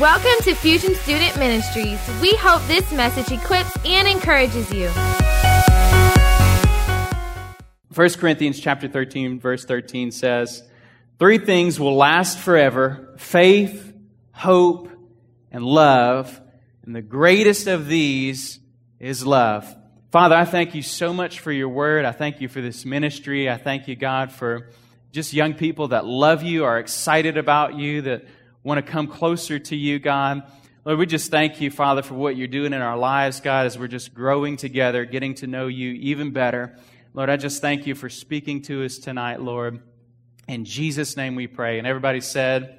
Welcome to Fusion Student Ministries. We hope this message equips and encourages you. 1 Corinthians chapter 13 verse 13 says, "Three things will last forever: faith, hope, and love, and the greatest of these is love." Father, I thank you so much for your word. I thank you for this ministry. I thank you, God, for just young people that love you, are excited about you, that want to come closer to you, God. Lord, we just thank you, Father, for what you're doing in our lives, God, as we're just growing together, getting to know you even better. Lord, I just thank you for speaking to us tonight, Lord. In Jesus' name we pray. And everybody said,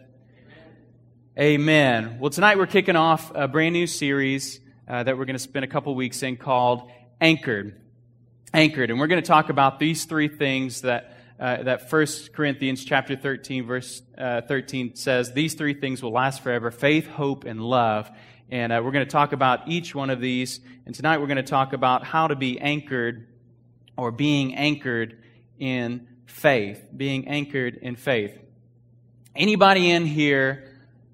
Amen. Amen. Well, tonight we're kicking off a brand new series uh, that we're going to spend a couple weeks in called Anchored. Anchored. And we're going to talk about these three things that uh, that 1 Corinthians chapter 13, verse uh, 13 says, These three things will last forever faith, hope, and love. And uh, we're going to talk about each one of these. And tonight we're going to talk about how to be anchored or being anchored in faith. Being anchored in faith. Anybody in here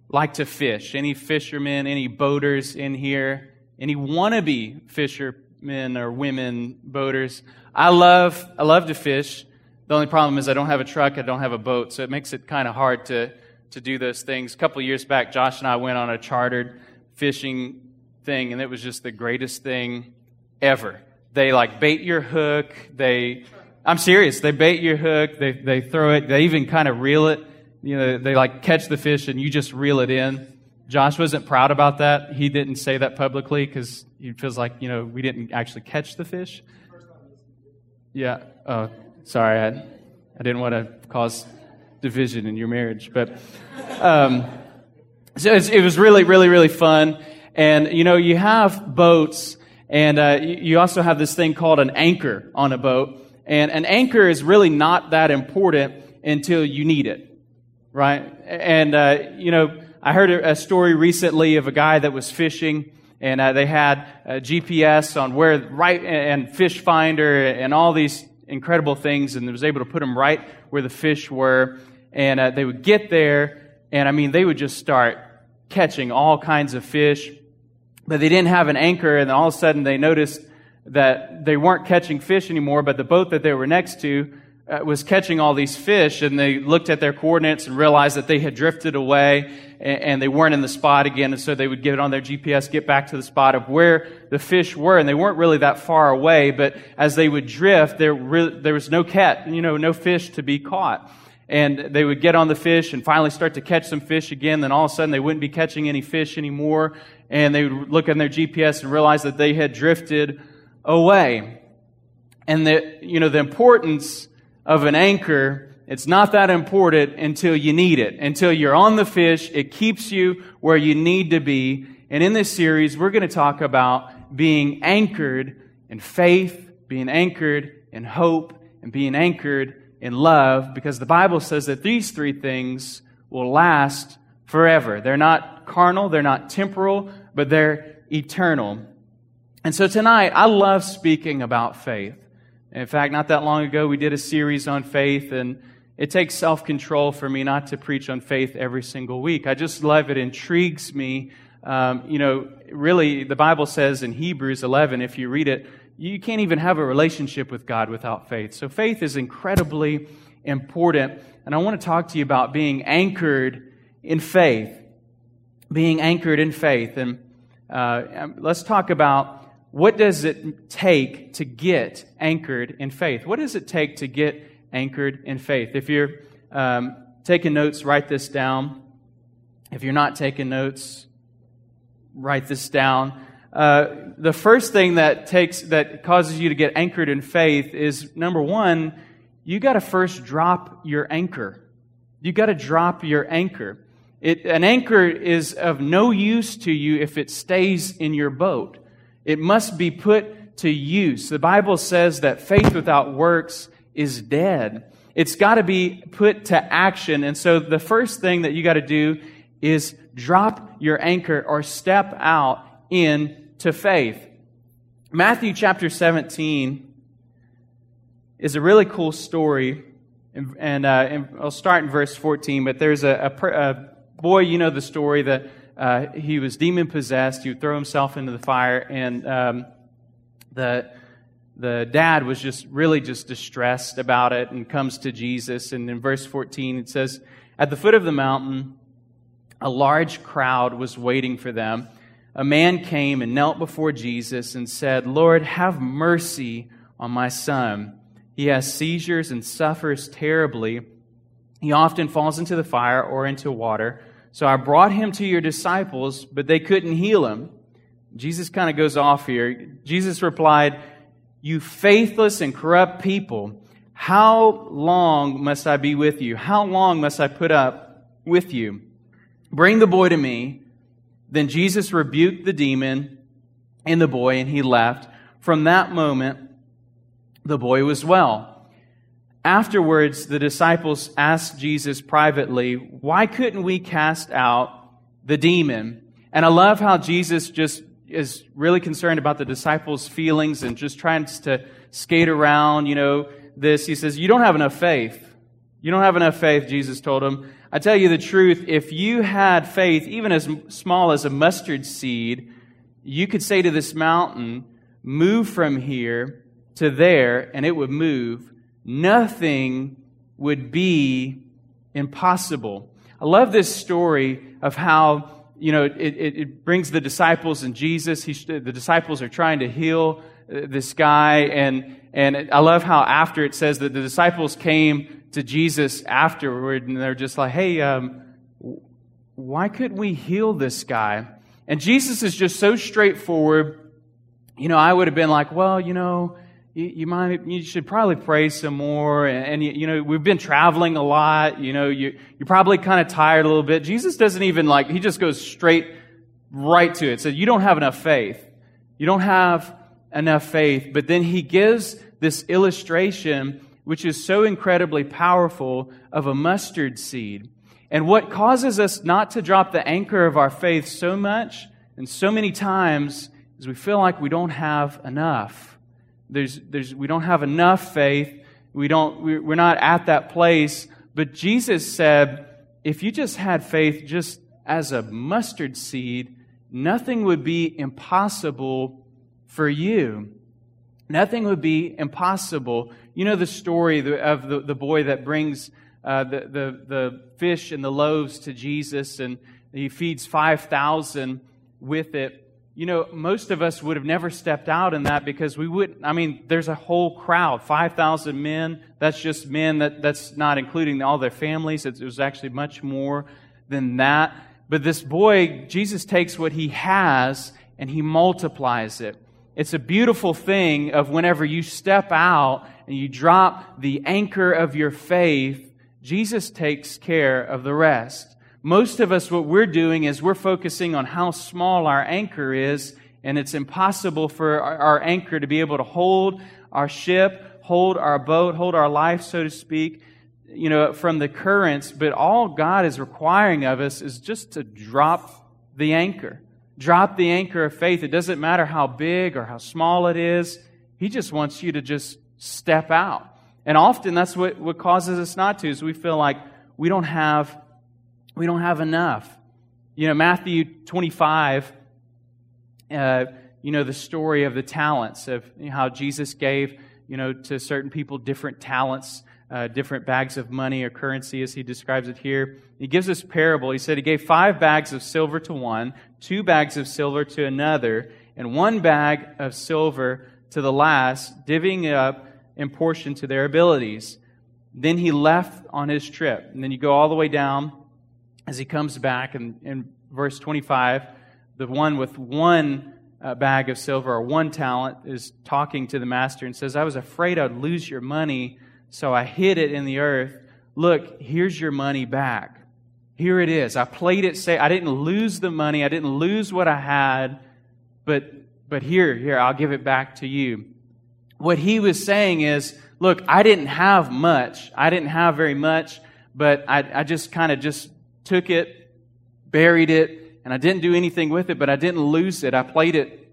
like to fish? Any fishermen, any boaters in here? Any wannabe fishermen or women boaters? I love, I love to fish. The only problem is I don't have a truck, I don't have a boat, so it makes it kind of hard to, to do those things. A couple years back, Josh and I went on a chartered fishing thing, and it was just the greatest thing ever. They like bait your hook, they, I'm serious, they bait your hook, they, they throw it, they even kind of reel it. You know, they like catch the fish and you just reel it in. Josh wasn't proud about that. He didn't say that publicly because he feels like, you know, we didn't actually catch the fish. Yeah. Oh, Sorry, I, I didn't want to cause division in your marriage. But um, so it was really, really, really fun. And, you know, you have boats, and uh, you also have this thing called an anchor on a boat. And an anchor is really not that important until you need it, right? And, uh, you know, I heard a story recently of a guy that was fishing and uh, they had GPS on where right and fish finder and all these incredible things and was able to put them right where the fish were. And uh, they would get there, and I mean, they would just start catching all kinds of fish. But they didn't have an anchor, and all of a sudden they noticed that they weren't catching fish anymore, but the boat that they were next to Uh, was catching all these fish, and they looked at their coordinates and realized that they had drifted away and, they weren't in the spot again. And so they would get it on their GPS, get back to the spot of where the fish were, and they weren't really that far away. But as they would drift, there there was no cat, you know, no fish to be caught. And they would get on the fish and finally start to catch some fish again. Then all of a sudden they wouldn't be catching any fish anymore. And they would look on their GPS and realize that they had drifted away. And that, you know, the importance of an anchor, it's not that important until you need it. Until you're on the fish, it keeps you where you need to be. And in this series, we're going to talk about being anchored in faith, being anchored in hope, and being anchored in love, because the Bible says that these three things will last forever. They're not carnal, they're not temporal, but they're eternal. And so tonight, I love speaking about faith. In fact, not that long ago, we did a series on faith, and it takes self control for me not to preach on faith every single week. I just love it, intrigues me. Um, you know, really, the Bible says in Hebrews 11, if you read it, you can't even have a relationship with God without faith. So faith is incredibly important. And I want to talk to you about being anchored in faith. Being anchored in faith. And uh, let's talk about what does it take to get anchored in faith? What does it take to get anchored in faith? If you're um, taking notes, write this down. If you're not taking notes, write this down. Uh, the first thing that takes that causes you to get anchored in faith is number one, you got to first drop your anchor. You got to drop your anchor. It, an anchor is of no use to you if it stays in your boat. It must be put to use. The Bible says that faith without works is dead. It's got to be put to action. And so the first thing that you got to do is drop your anchor or step out into faith. Matthew chapter 17 is a really cool story. And, and, uh, and I'll start in verse 14, but there's a, a, a boy, you know the story, that uh, he was demon possessed. He would throw himself into the fire, and um, the the dad was just really just distressed about it and comes to Jesus. And in verse 14, it says, At the foot of the mountain, a large crowd was waiting for them. A man came and knelt before Jesus and said, Lord, have mercy on my son. He has seizures and suffers terribly. He often falls into the fire or into water. So I brought him to your disciples, but they couldn't heal him. Jesus kind of goes off here. Jesus replied, You faithless and corrupt people, how long must I be with you? How long must I put up with you? Bring the boy to me. Then Jesus rebuked the demon in the boy, and he left. From that moment, the boy was well. Afterwards, the disciples asked Jesus privately, Why couldn't we cast out the demon? And I love how Jesus just is really concerned about the disciples' feelings and just trying to skate around, you know, this. He says, You don't have enough faith. You don't have enough faith, Jesus told him. I tell you the truth, if you had faith, even as small as a mustard seed, you could say to this mountain, Move from here to there and it would move, nothing would be impossible. I love this story of how, you know, it, it, it brings the disciples and Jesus. He, the disciples are trying to heal uh, this guy. And, and I love how after it says that the disciples came to Jesus afterward and they're just like, hey, um, why couldn't we heal this guy? And Jesus is just so straightforward. You know, I would have been like, well, you know, you, you might you should probably pray some more and, and you, you, know we've been traveling a lot you know you, you're probably kind of tired a little bit. Jesus doesn't even like he just goes straight right to it. So you don't have enough faith. You don't have enough faith. But then he gives this illustration which is so incredibly powerful of a mustard seed. And what causes us not to drop the anchor of our faith so much and so many times is we feel like we don't have enough there's, there's, we don't have enough faith. We don't, we're not at that place. But Jesus said, if you just had faith just as a mustard seed, nothing would be impossible for you. Nothing would be impossible. You know the story of the, the boy that brings uh, the, the, the fish and the loaves to Jesus, and he feeds 5,000 with it you know, most of us would have never stepped out in that because we wouldn't. I mean, there's a whole crowd, 5,000 men. That's just men, that, that's not including all their families. It was actually much more than that. But this boy, Jesus takes what he has and he multiplies it. It's a beautiful thing of whenever you step out and you drop the anchor of your faith, Jesus takes care of the rest. Most of us, what we're doing is we're focusing on how small our anchor is, and it's impossible for our anchor to be able to hold our ship, hold our boat, hold our life, so to speak, you know, from the currents. But all God is requiring of us is just to drop the anchor. Drop the anchor of faith. It doesn't matter how big or how small it is. He just wants you to just step out. And often that's what, what causes us not to, is we feel like we don't have we don't have enough. You know, Matthew 25, uh, you know, the story of the talents, of how Jesus gave, you know, to certain people different talents, uh, different bags of money or currency, as he describes it here. He gives this parable. He said he gave five bags of silver to one, two bags of silver to another, and one bag of silver to the last, divvying it up in portion to their abilities. Then he left on his trip. And then you go all the way down as he comes back in, in verse 25, the one with one uh, bag of silver or one talent is talking to the master and says, I was afraid I'd lose your money, so I hid it in the earth. Look, here's your money back. Here it is. I played it safe. I didn't lose the money. I didn't lose what I had, but, but here, here, I'll give it back to you. What he was saying is, look, I didn't have much. I didn't have very much, but I, I just kind of just took it, buried it, and I didn't do anything with it, but I didn't lose it. I played it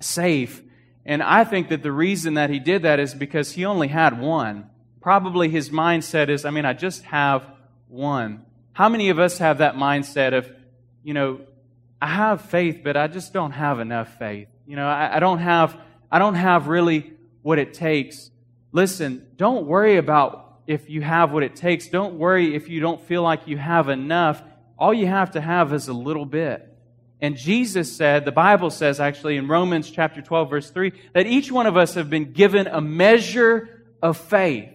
safe. And I think that the reason that he did that is because he only had one. Probably his mindset is, I mean, I just have one. How many of us have that mindset of, you know, I have faith, but I just don't have enough faith. You know, I, I don't have, I don't have really what it takes. Listen, don't worry about if you have what it takes. Don't worry if you don't feel like you have enough. All you have to have is a little bit. And Jesus said, the Bible says actually in Romans chapter 12 verse 3, that each one of us have been given a measure of faith.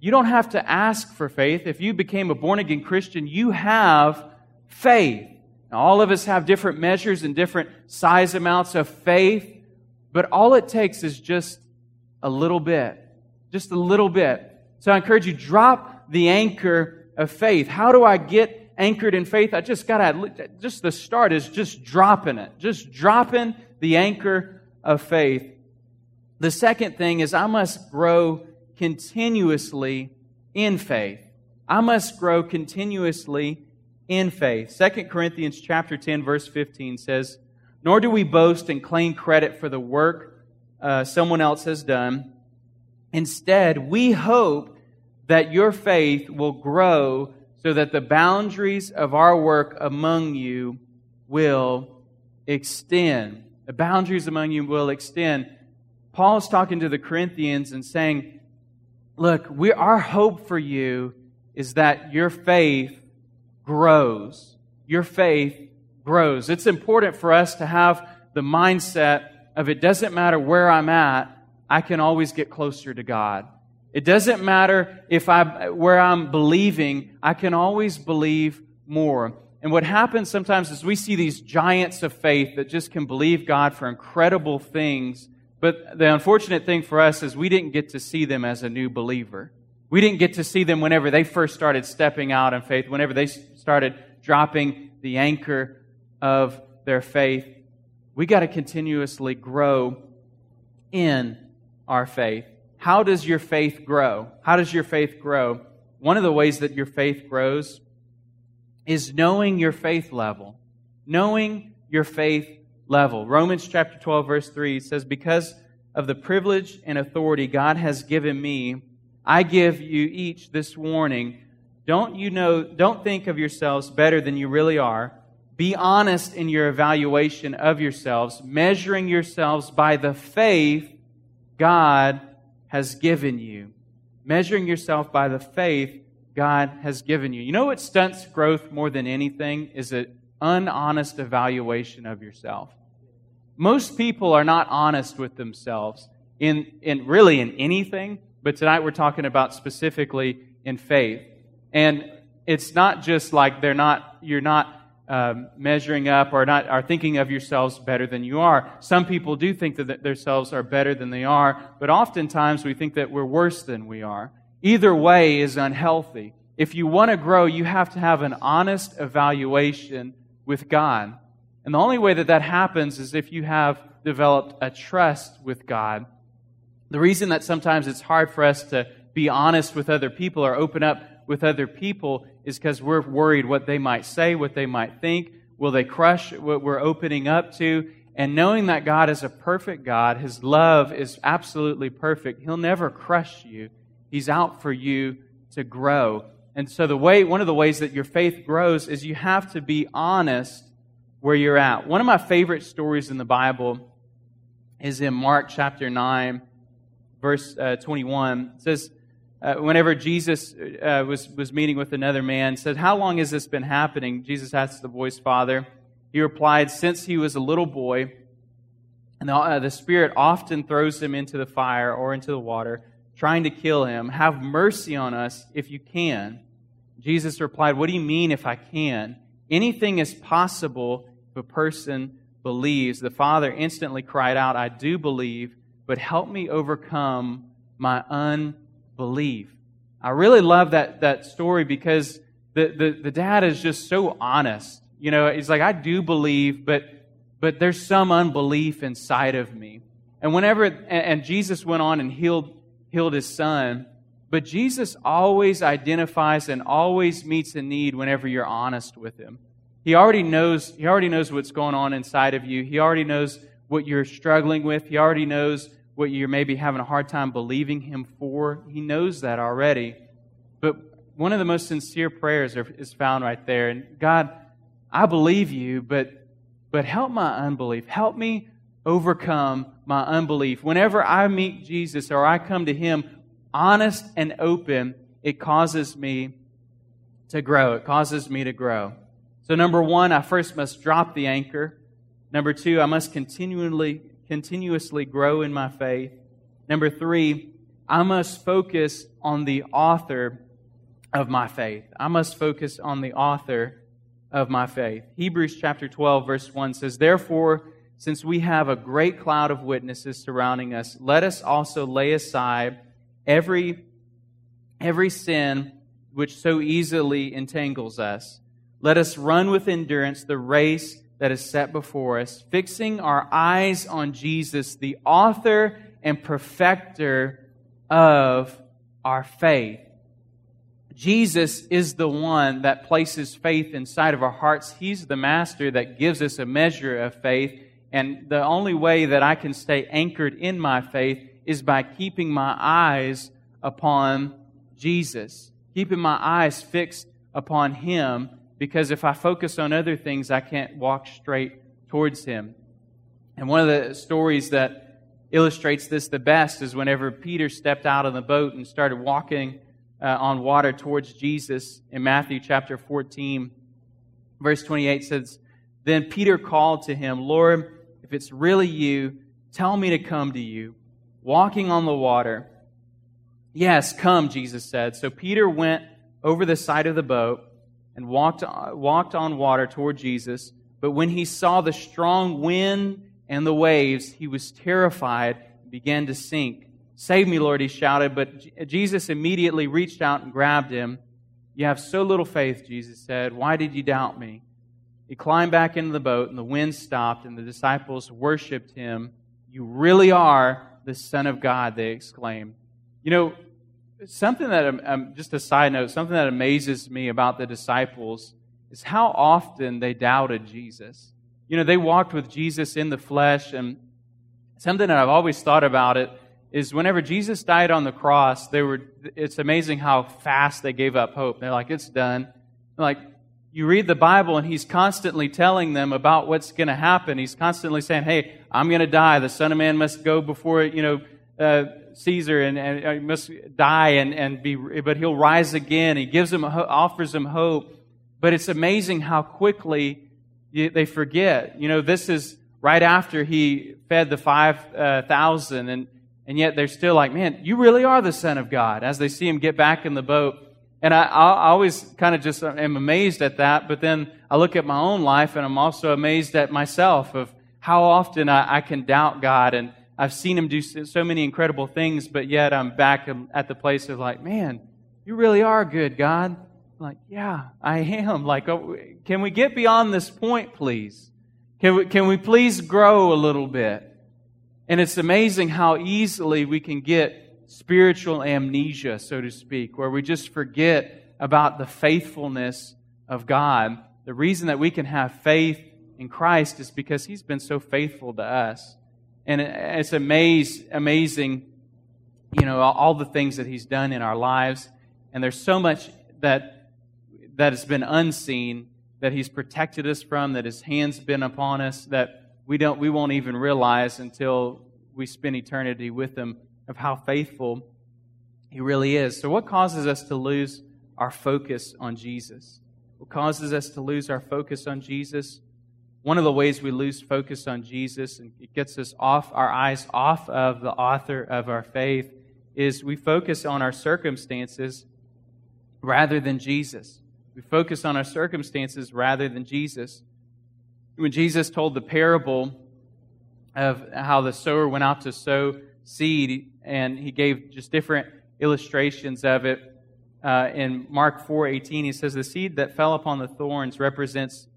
You don't have to ask for faith. If you became a born again Christian, you have faith. Now, all of us have different measures and different size amounts of faith, but all it takes is just a little bit. Just a little bit. So I encourage you, drop the anchor of faith. How do I get anchored in faith? I just gotta, just the start is just dropping it. Just dropping the anchor of faith. The second thing is I must grow continuously in faith. I must grow continuously in faith. 2 Corinthians chapter 10 verse 15 says, Nor do we boast and claim credit for the work uh, someone else has done. Instead, we hope that your faith will grow so that the boundaries of our work among you will extend. The boundaries among you will extend. Paul's talking to the Corinthians and saying, look, we, our hope for you is that your faith grows. Your faith grows. It's important for us to have the mindset of it doesn't matter where I'm at, I can always get closer to God. It doesn't matter if I where I'm believing, I can always believe more. And what happens sometimes is we see these giants of faith that just can believe God for incredible things. But the unfortunate thing for us is we didn't get to see them as a new believer. We didn't get to see them whenever they first started stepping out in faith, whenever they started dropping the anchor of their faith. We got to continuously grow in our faith. How does your faith grow? How does your faith grow? One of the ways that your faith grows is knowing your faith level. Knowing your faith level. Romans chapter 12 verse 3 says, Because of the privilege and authority God has given me, I give you each this warning. Don't you know, don't think of yourselves better than you really are. Be honest in your evaluation of yourselves, measuring yourselves by the faith God has given you. Measuring yourself by the faith God has given you. You know what stunts growth more than anything is an unhonest evaluation of yourself. Most people are not honest with themselves in, in really in anything, but tonight we're talking about specifically in faith. And it's not just like they're not, you're not um, measuring up or not are thinking of yourselves better than you are. Some people do think that themselves are better than they are, but oftentimes we think that we're worse than we are. Either way is unhealthy. If you want to grow, you have to have an honest evaluation with God. And the only way that that happens is if you have developed a trust with God. The reason that sometimes it's hard for us to be honest with other people or open up with other people is because we're worried what they might say, what they might think. Will they crush what we're opening up to? And knowing that God is a perfect God, His love is absolutely perfect. He'll never crush you. He's out for you to grow. And so the way, one of the ways that your faith grows is you have to be honest where you're at. One of my favorite stories in the Bible is in Mark chapter 9, verse uh, 21. It says, uh, whenever Jesus uh, was, was meeting with another man, said, How long has this been happening? Jesus asked the boy's father. He replied, Since he was a little boy, and the, uh, the Spirit often throws him into the fire or into the water, trying to kill him. Have mercy on us if you can. Jesus replied, What do you mean if I can? Anything is possible if a person believes. The father instantly cried out, I do believe, but help me overcome my unbelief believe. I really love that, that story because the, the, the dad is just so honest. You know, he's like, I do believe, but, but there's some unbelief inside of me. And whenever, and, and Jesus went on and healed, healed his son, but Jesus always identifies and always meets a need whenever you're honest with him. He already knows, he already knows what's going on inside of you. He already knows what you're struggling with. He already knows what you're maybe having a hard time believing Him for. He knows that already. But one of the most sincere prayers is found right there. And God, I believe you, but but help my unbelief. Help me overcome my unbelief. Whenever I meet Jesus or I come to Him honest and open, it causes me to grow. It causes me to grow. So, number one, I first must drop the anchor. Number two, I must continually, continuously grow in my faith. Number three, I must focus on the author of my faith. I must focus on the author of my faith. Hebrews chapter 12, verse 1 says, Therefore, since we have a great cloud of witnesses surrounding us, let us also lay aside every, every sin which so easily entangles us. Let us run with endurance the race that is set before us, fixing our eyes on Jesus, the author and perfecter of our faith. Jesus is the one that places faith inside of our hearts. He's the master that gives us a measure of faith. And the only way that I can stay anchored in my faith is by keeping my eyes upon Jesus, keeping my eyes fixed upon Him, because if I focus on other things, I can't walk straight towards Him. And one of the stories that illustrates this the best is whenever Peter stepped out of the boat and started walking uh, on water towards Jesus in Matthew chapter 14, verse 28 says, Then Peter called to him, Lord, if it's really you, tell me to come to you, walking on the water. Yes, come, Jesus said. So Peter went over the side of the boat and walked, walked on water toward Jesus. But when he saw the strong wind and the waves, he was terrified and began to sink. Save me, Lord, he shouted. But Jesus immediately reached out and grabbed him. You have so little faith, Jesus said. Why did you doubt me? He climbed back into the boat, and the wind stopped, and the disciples worshiped him. You really are the Son of God, they exclaimed. You know, something that, um, just a side note, something that amazes me about the disciples is how often they doubted Jesus. You know, they walked with Jesus in the flesh, and something that I've always thought about it is whenever Jesus died on the cross, they were, it's amazing how fast they gave up hope. They're like, it's done. Like, you read the Bible and he's constantly telling them about what's going to happen. He's constantly saying, "Hey, I'm going to die. The Son of Man must go before it, you know uh, Caesar and, and uh, must die and, and be, but he'll rise again." He gives them offers them hope, but it's amazing how quickly they forget. You know, this is right after he fed the 5,000 uh, and and yet they're still like, "Man, you really are the Son of God." As they see him get back in the boat and I, I always kind of just am amazed at that, but then I look at my own life and I'm also amazed at myself of how often I, I can doubt God. And I've seen Him do so many incredible things, but yet I'm back at the place of like, man, you really are good, God. I'm like, yeah, I am. Like, oh, can we get beyond this point, please? Can we, can we please grow a little bit? And it's amazing how easily we can get spiritual amnesia, so to speak, where we just forget about the faithfulness of God. The reason that we can have faith in Christ is because He's been so faithful to us. And it's amaze, amazing, you know, all the things that He's done in our lives. And there's so much that, that has been unseen that He's protected us from, that His hand's been upon us, that we, don't, we won't even realize until we spend eternity with Him of how faithful He really is. So, what causes us to lose our focus on Jesus? What causes us to lose our focus on Jesus? One of the ways we lose focus on Jesus and it gets us off our eyes off of the author of our faith is we focus on our circumstances rather than Jesus. We focus on our circumstances rather than Jesus. When Jesus told the parable of how the sower went out to sow seed, and he gave just different illustrations of it. Uh, in Mark 4:18, he says, "The seed that fell upon the thorns represents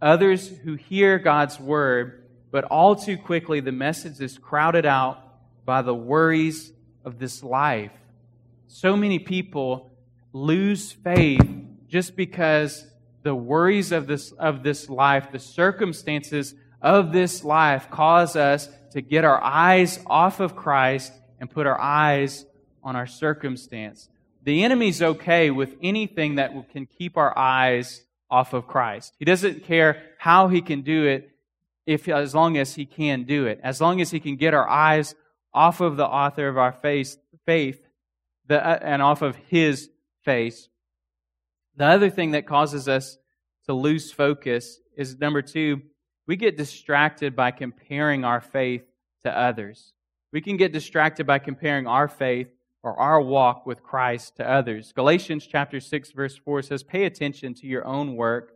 others who hear God's word, but all too quickly the message is crowded out by the worries of this life. So many people lose faith just because the worries of this of this life, the circumstances of this life cause us to get our eyes off of Christ and put our eyes on our circumstance. The enemy's okay with anything that can keep our eyes off of Christ. He doesn't care how he can do it. if as long as he can do it, as long as he can get our eyes off of the author of our faith, faith the, uh, and off of his face. The other thing that causes us to lose focus is number two, we get distracted by comparing our faith to others. We can get distracted by comparing our faith or our walk with Christ to others. Galatians chapter 6 verse 4 says, "Pay attention to your own work,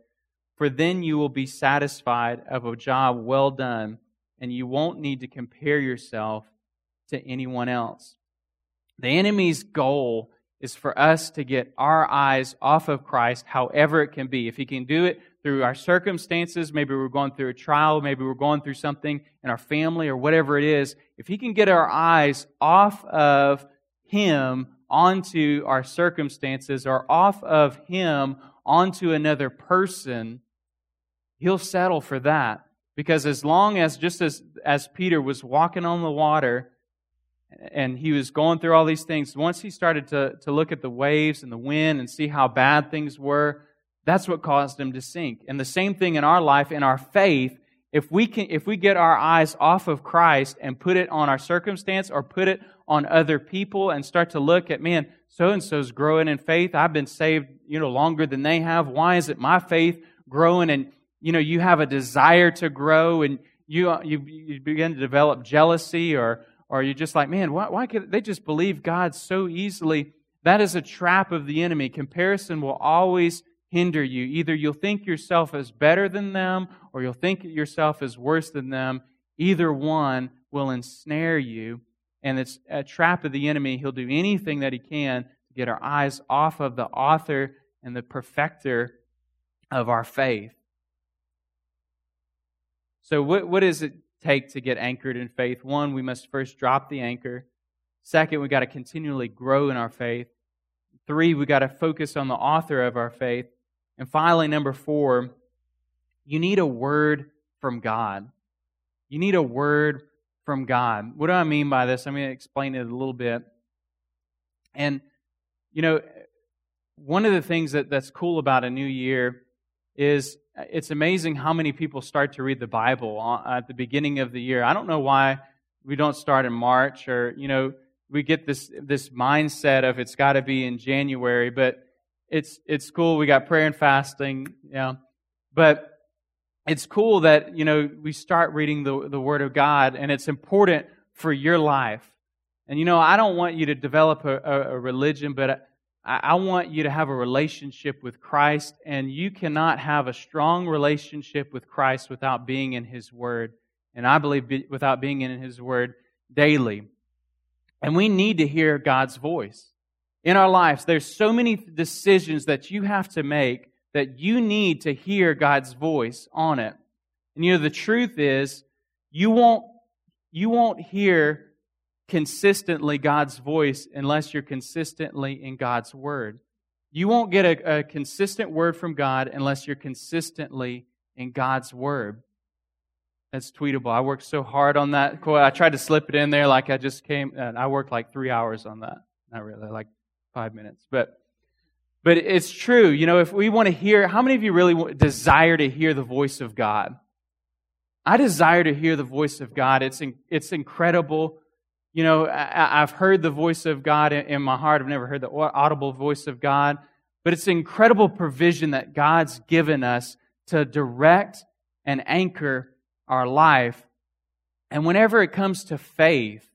for then you will be satisfied of a job well done, and you won't need to compare yourself to anyone else." The enemy's goal is for us to get our eyes off of Christ, however it can be. If he can do it through our circumstances, maybe we're going through a trial, maybe we're going through something in our family or whatever it is, if he can get our eyes off of him onto our circumstances or off of him onto another person, he'll settle for that. Because as long as, just as, as Peter was walking on the water, and he was going through all these things. Once he started to, to look at the waves and the wind and see how bad things were, that's what caused him to sink. And the same thing in our life, in our faith, if we can, if we get our eyes off of Christ and put it on our circumstance or put it on other people and start to look at, man, so and so's growing in faith. I've been saved, you know, longer than they have. Why is it my faith growing? And, you know, you have a desire to grow and you, you, you begin to develop jealousy or, or you're just like, man, why, why could they just believe God so easily? That is a trap of the enemy. Comparison will always hinder you. Either you'll think yourself as better than them, or you'll think yourself as worse than them. Either one will ensnare you, and it's a trap of the enemy. He'll do anything that he can to get our eyes off of the author and the perfecter of our faith. So, what, what does it take to get anchored in faith. One, we must first drop the anchor. Second, we got to continually grow in our faith. Three, we got to focus on the author of our faith. And finally, number four, you need a word from God. You need a word from God. What do I mean by this? I'm going to explain it a little bit. And, you know, one of the things that, that's cool about a new year is uh, it's amazing how many people start to read the Bible at the beginning of the year. I don't know why we don't start in March or, you know, we get this, this mindset of it's got to be in January, but it's, it's cool. We got prayer and fasting, yeah. but it's cool that, you know, we start reading the, the Word of God and it's important for your life. And, you know, I don't want you to develop a, a, a religion, but I want you to have a relationship with Christ, and you cannot have a strong relationship with Christ without being in His Word. And I believe without being in His Word daily. And we need to hear God's voice. In our lives, there's so many decisions that you have to make that you need to hear God's voice on it. And you know, the truth is, you won't, you won't hear consistently God's voice unless you're consistently in God's Word. You won't get a, a, consistent word from God unless you're consistently in God's Word. That's tweetable. I worked so hard on that quote. I tried to slip it in there like I just came, I worked like three hours on that. Not really, like five minutes. But, but it's true. You know, if we want to hear, how many of you really desire to hear the voice of God? I desire to hear the voice of God. It's, it's incredible you know, I, have heard the voice of God in, my heart. I've never heard the audible voice of God. But it's incredible provision that God's given us to direct and anchor our life. And whenever it comes to faith,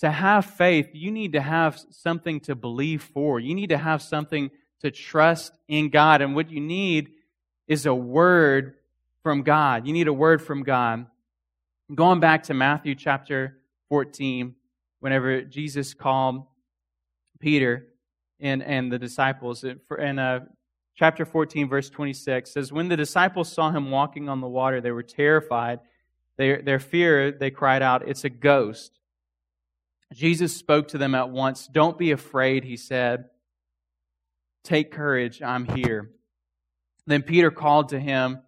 to have faith, you need to have something to believe for. You need to have something to trust in God. And what you need is a word from God. You need a word from God. Going back to Matthew chapter 14, whenever Jesus called Peter and, and the disciples. In uh, chapter 14, verse 26, says, When the disciples saw him walking on the water, they were terrified. Their, their fear, they cried out, It's a ghost. Jesus spoke to them at once. Don't be afraid, he said. Take courage, I'm here. Then Peter called to him.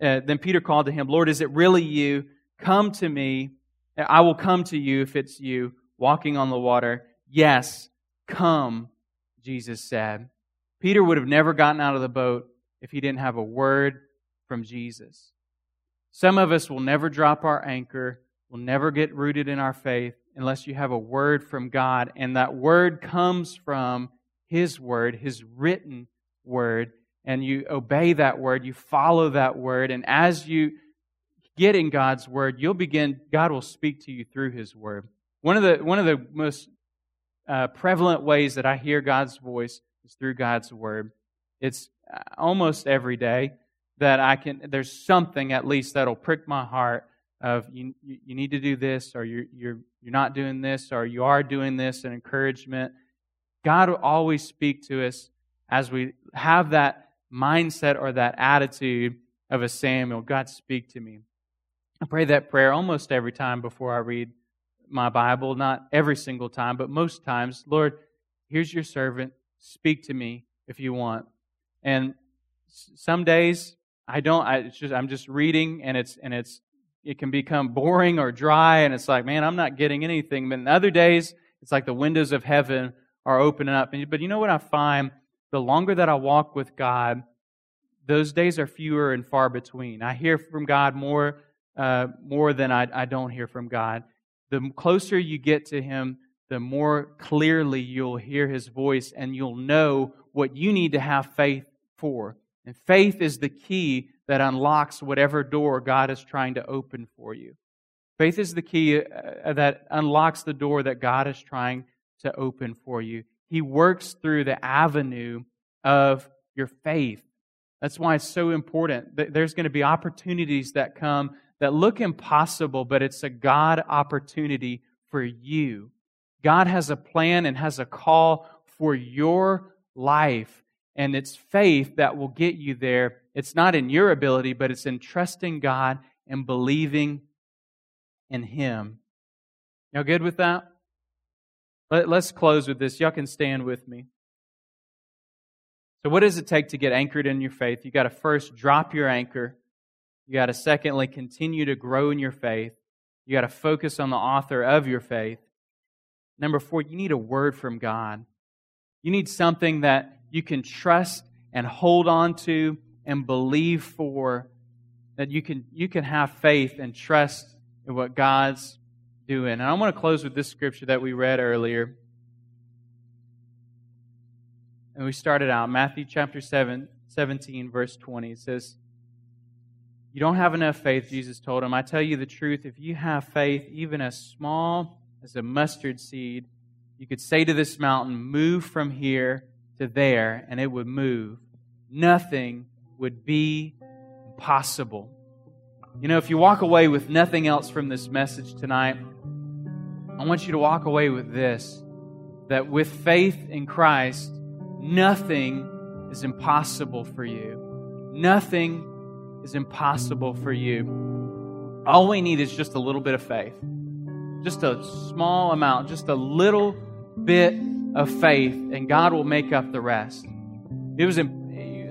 Uh, then Peter called to him, Lord, is it really you? Come to me. I will come to you if it's you walking on the water. Yes, come, Jesus said. Peter would have never gotten out of the boat if he didn't have a word from Jesus. Some of us will never drop our anchor, will never get rooted in our faith unless you have a word from God. And that word comes from His word, His written word. And you obey that word, you follow that word. And as you get in God's word, you'll begin, God will speak to you through His word. One of the, one of the most uh, prevalent ways that I hear God's voice is through God's word. It's uh, almost every day that I can, there's something at least that'll prick my heart of you, you need to do this, or you're, you're, you're not doing this, or you are doing this, and encouragement. God will always speak to us as we have that mindset or that attitude of a Samuel. God, speak to me. I pray that prayer almost every time before I read my Bible, not every single time, but most times. Lord, here's your servant. Speak to me if you want. And some days I don't. I, just I'm just reading, and it's and it's it can become boring or dry, and it's like, man, I'm not getting anything. But in other days, it's like the windows of heaven are opening up. But you know what I find? The longer that I walk with God, those days are fewer and far between. I hear from God more uh, more than I, I don't hear from God. The closer you get to Him, the more clearly you'll hear His voice, and you'll know what you need to have faith for. And faith is the key that unlocks whatever door God is trying to open for you. Faith is the key uh, that unlocks the door that God is trying to open for you. He works through the avenue of your faith. That's why it's so important. There's going to be opportunities that come that look impossible, but it's a God opportunity for you. God has a plan and has a call for your life. And it's faith that will get you there. It's not in your ability, but it's in trusting God and believing in Him. Y'all good with that? Let, us close with this. Y'all can stand with me. So, what does it take to get anchored in your faith? You got to first drop your anchor. You got to, secondly, continue to grow in your faith. You got to focus on the author of your faith. Number four, you need a word from God. You need something that you can trust and hold on to and believe for that you can you can have faith and trust in what God's doing. And I want to close with this scripture that we read earlier. And we started out Matthew chapter 7 17 verse 20 it says you don't have enough faith Jesus told him I tell you the truth if you have faith even as small as a mustard seed you could say to this mountain move from here to there and it would move. Nothing would be impossible. You know, if you walk away with nothing else from this message tonight, I want you to walk away with this that with faith in Christ, nothing is impossible for you. Nothing is impossible for you. All we need is just a little bit of faith. Just a small amount, just a little bit of faith, and God will make up the rest. It was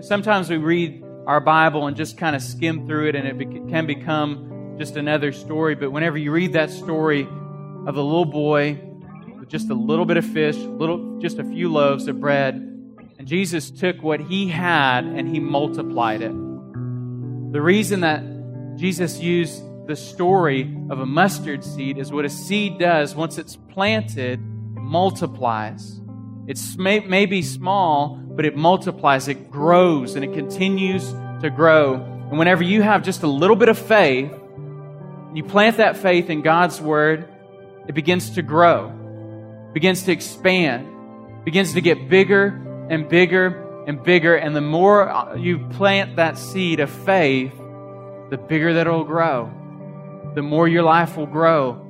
sometimes we read our Bible and just kind of skim through it, and it can become just another story. But whenever you read that story of the little boy with just a little bit of fish, little just a few loaves of bread, and Jesus took what he had and he multiplied it. The reason that Jesus used the story of a mustard seed is what a seed does once it's planted multiplies. It's may, may be small, but it multiplies, it grows, and it continues to grow. And whenever you have just a little bit of faith, you plant that faith in God's Word, it begins to grow, begins to expand, begins to get bigger and bigger and bigger. And the more you plant that seed of faith, the bigger that it'll grow, the more your life will grow,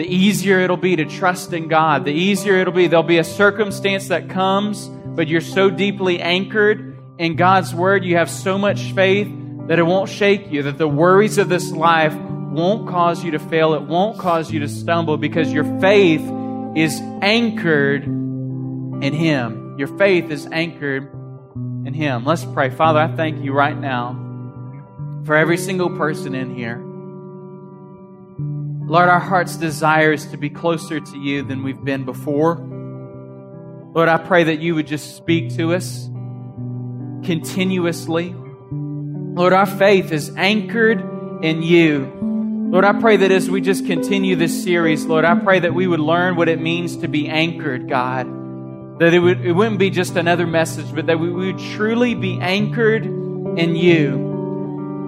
the easier it'll be to trust in God. The easier it'll be. There'll be a circumstance that comes, but you're so deeply anchored in God's Word, you have so much faith that it won't shake you, that the worries of this life won't cause you to fail. It won't cause you to stumble because your faith is anchored in Him. Your faith is anchored in Him. Let's pray. Father, I thank you right now for every single person in here. Lord, our heart's desire is to be closer to you than we've been before. Lord, I pray that you would just speak to us continuously. Lord, our faith is anchored in you. Lord, I pray that as we just continue this series, Lord, I pray that we would learn what it means to be anchored, God. That it, would, it wouldn't be just another message, but that we would truly be anchored in you.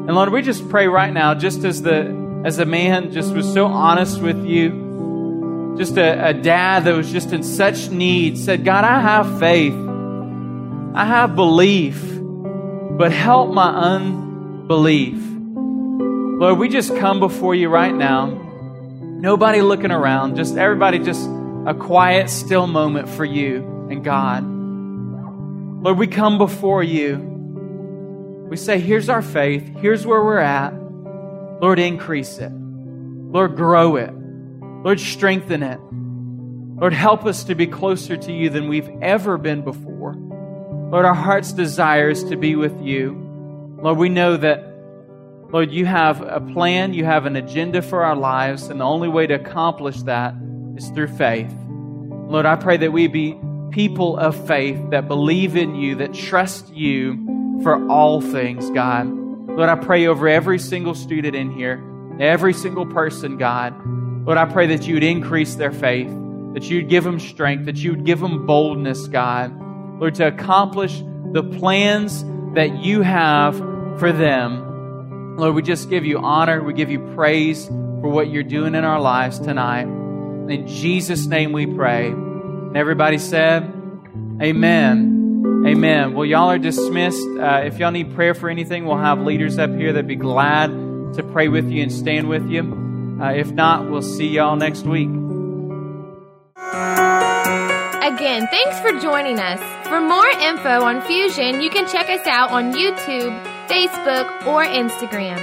And Lord, we just pray right now, just as the as a man just was so honest with you, just a, a dad that was just in such need, said, God, I have faith. I have belief, but help my unbelief. Lord, we just come before you right now. Nobody looking around, just everybody, just a quiet, still moment for you and God. Lord, we come before you. We say, here's our faith. Here's where we're at. Lord, increase it. Lord, grow it. Lord, strengthen it. Lord, help us to be closer to you than we've ever been before. Lord, our heart's desire is to be with you. Lord, we know that Lord, you have a plan, you have an agenda for our lives, and the only way to accomplish that is through faith. Lord, I pray that we be people of faith that believe in you, that trust you for all things, God. Lord, I pray over every single student in here, every single person, God. Lord, I pray that you would increase their faith, that you'd give them strength, that you would give them boldness, God. Lord, to accomplish the plans that you have for them. Lord, we just give you honor. We give you praise for what you're doing in our lives tonight. In Jesus' name we pray. And everybody said, Amen. Amen. Well, y'all are dismissed. Uh, if y'all need prayer for anything, we'll have leaders up here that'd be glad to pray with you and stand with you. Uh, if not, we'll see y'all next week. Again, thanks for joining us. For more info on Fusion, you can check us out on YouTube Facebook, or Instagram.